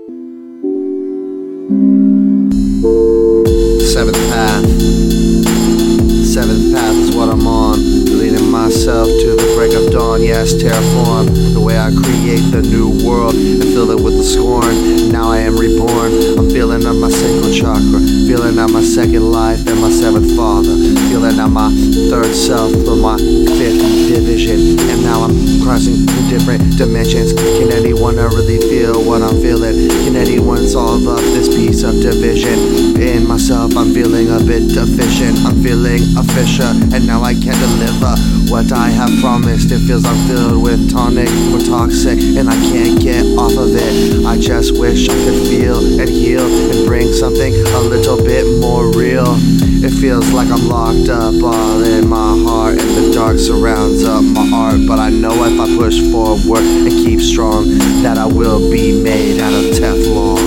Seventh path. Seventh path is what I'm on. Leading myself to the break of dawn. Yes, terraform. The way I create the new world and fill it with the scorn. Now I am reborn. I'm feeling on my sacral chakra. Feeling on my second life and my seventh father. Feeling on my third self for my fifth division. And now I'm different dimensions. Can anyone really feel what I'm feeling? Can anyone solve up this piece of division? In myself, I'm feeling a bit deficient. I'm feeling a fissure, and now I can't deliver what I have promised. It feels I'm filled with tonic or toxic, and I can't get off of it. I just wish I could feel and heal and bring something a little bit more real. It feels like I'm locked up all in my dark surrounds up my art. But I know if I push forward and keep strong, that I will be made out of Teflon.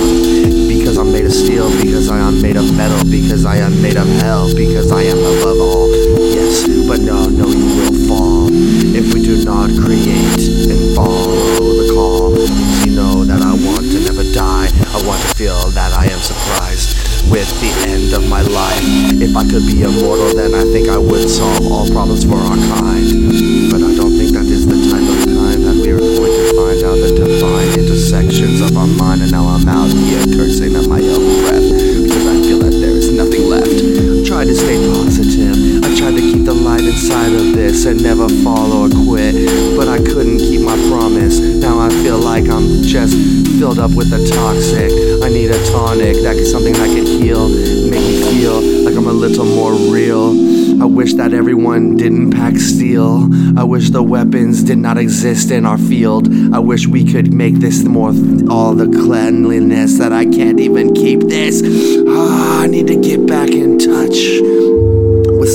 Because I'm made of steel, because I am made of metal, because I am made of hell, because I am above all. Yes, but no, no, you will fall if we do not create and follow the call. You know that I want to never die. I want to feel that I am surprised with the end of my life. If I could be immortal, then I think I would solve all problems for our kind. But I don't think that is the type of time that we are going to find out the divine intersections of our mind. And now I'm out here cursing at my own breath because I feel that there is nothing left. I tried to stay positive. I tried to keep the light inside of this and never fall or quit. But I couldn't keep my promise. Now I feel like I'm just filled up with a toxic. I need a tonic, that something that can heal, make me feel I'm a little more real. I wish that everyone didn't pack steel. I wish the weapons did not exist in our field. I wish we could make this more all the cleanliness that I can't even keep this. Ah, I need to get back in touch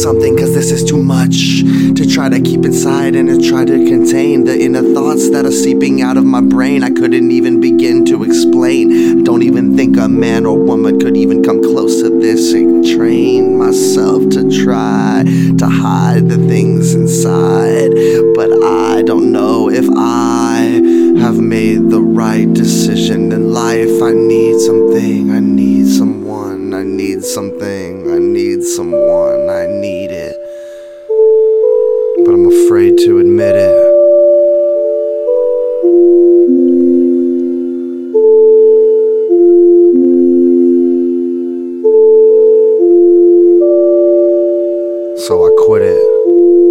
something because this is too much to try to keep inside and to try to contain the inner thoughts that are seeping out of my brain. I couldn't even begin to explain. Don't even think a man or woman could even come close to this. I train myself to try to hide the things inside, but I don't know if I have made the right decision in life. I need something, I need someone, I need something, I need someone, I need it. But I'm afraid to admit it. So I quit it.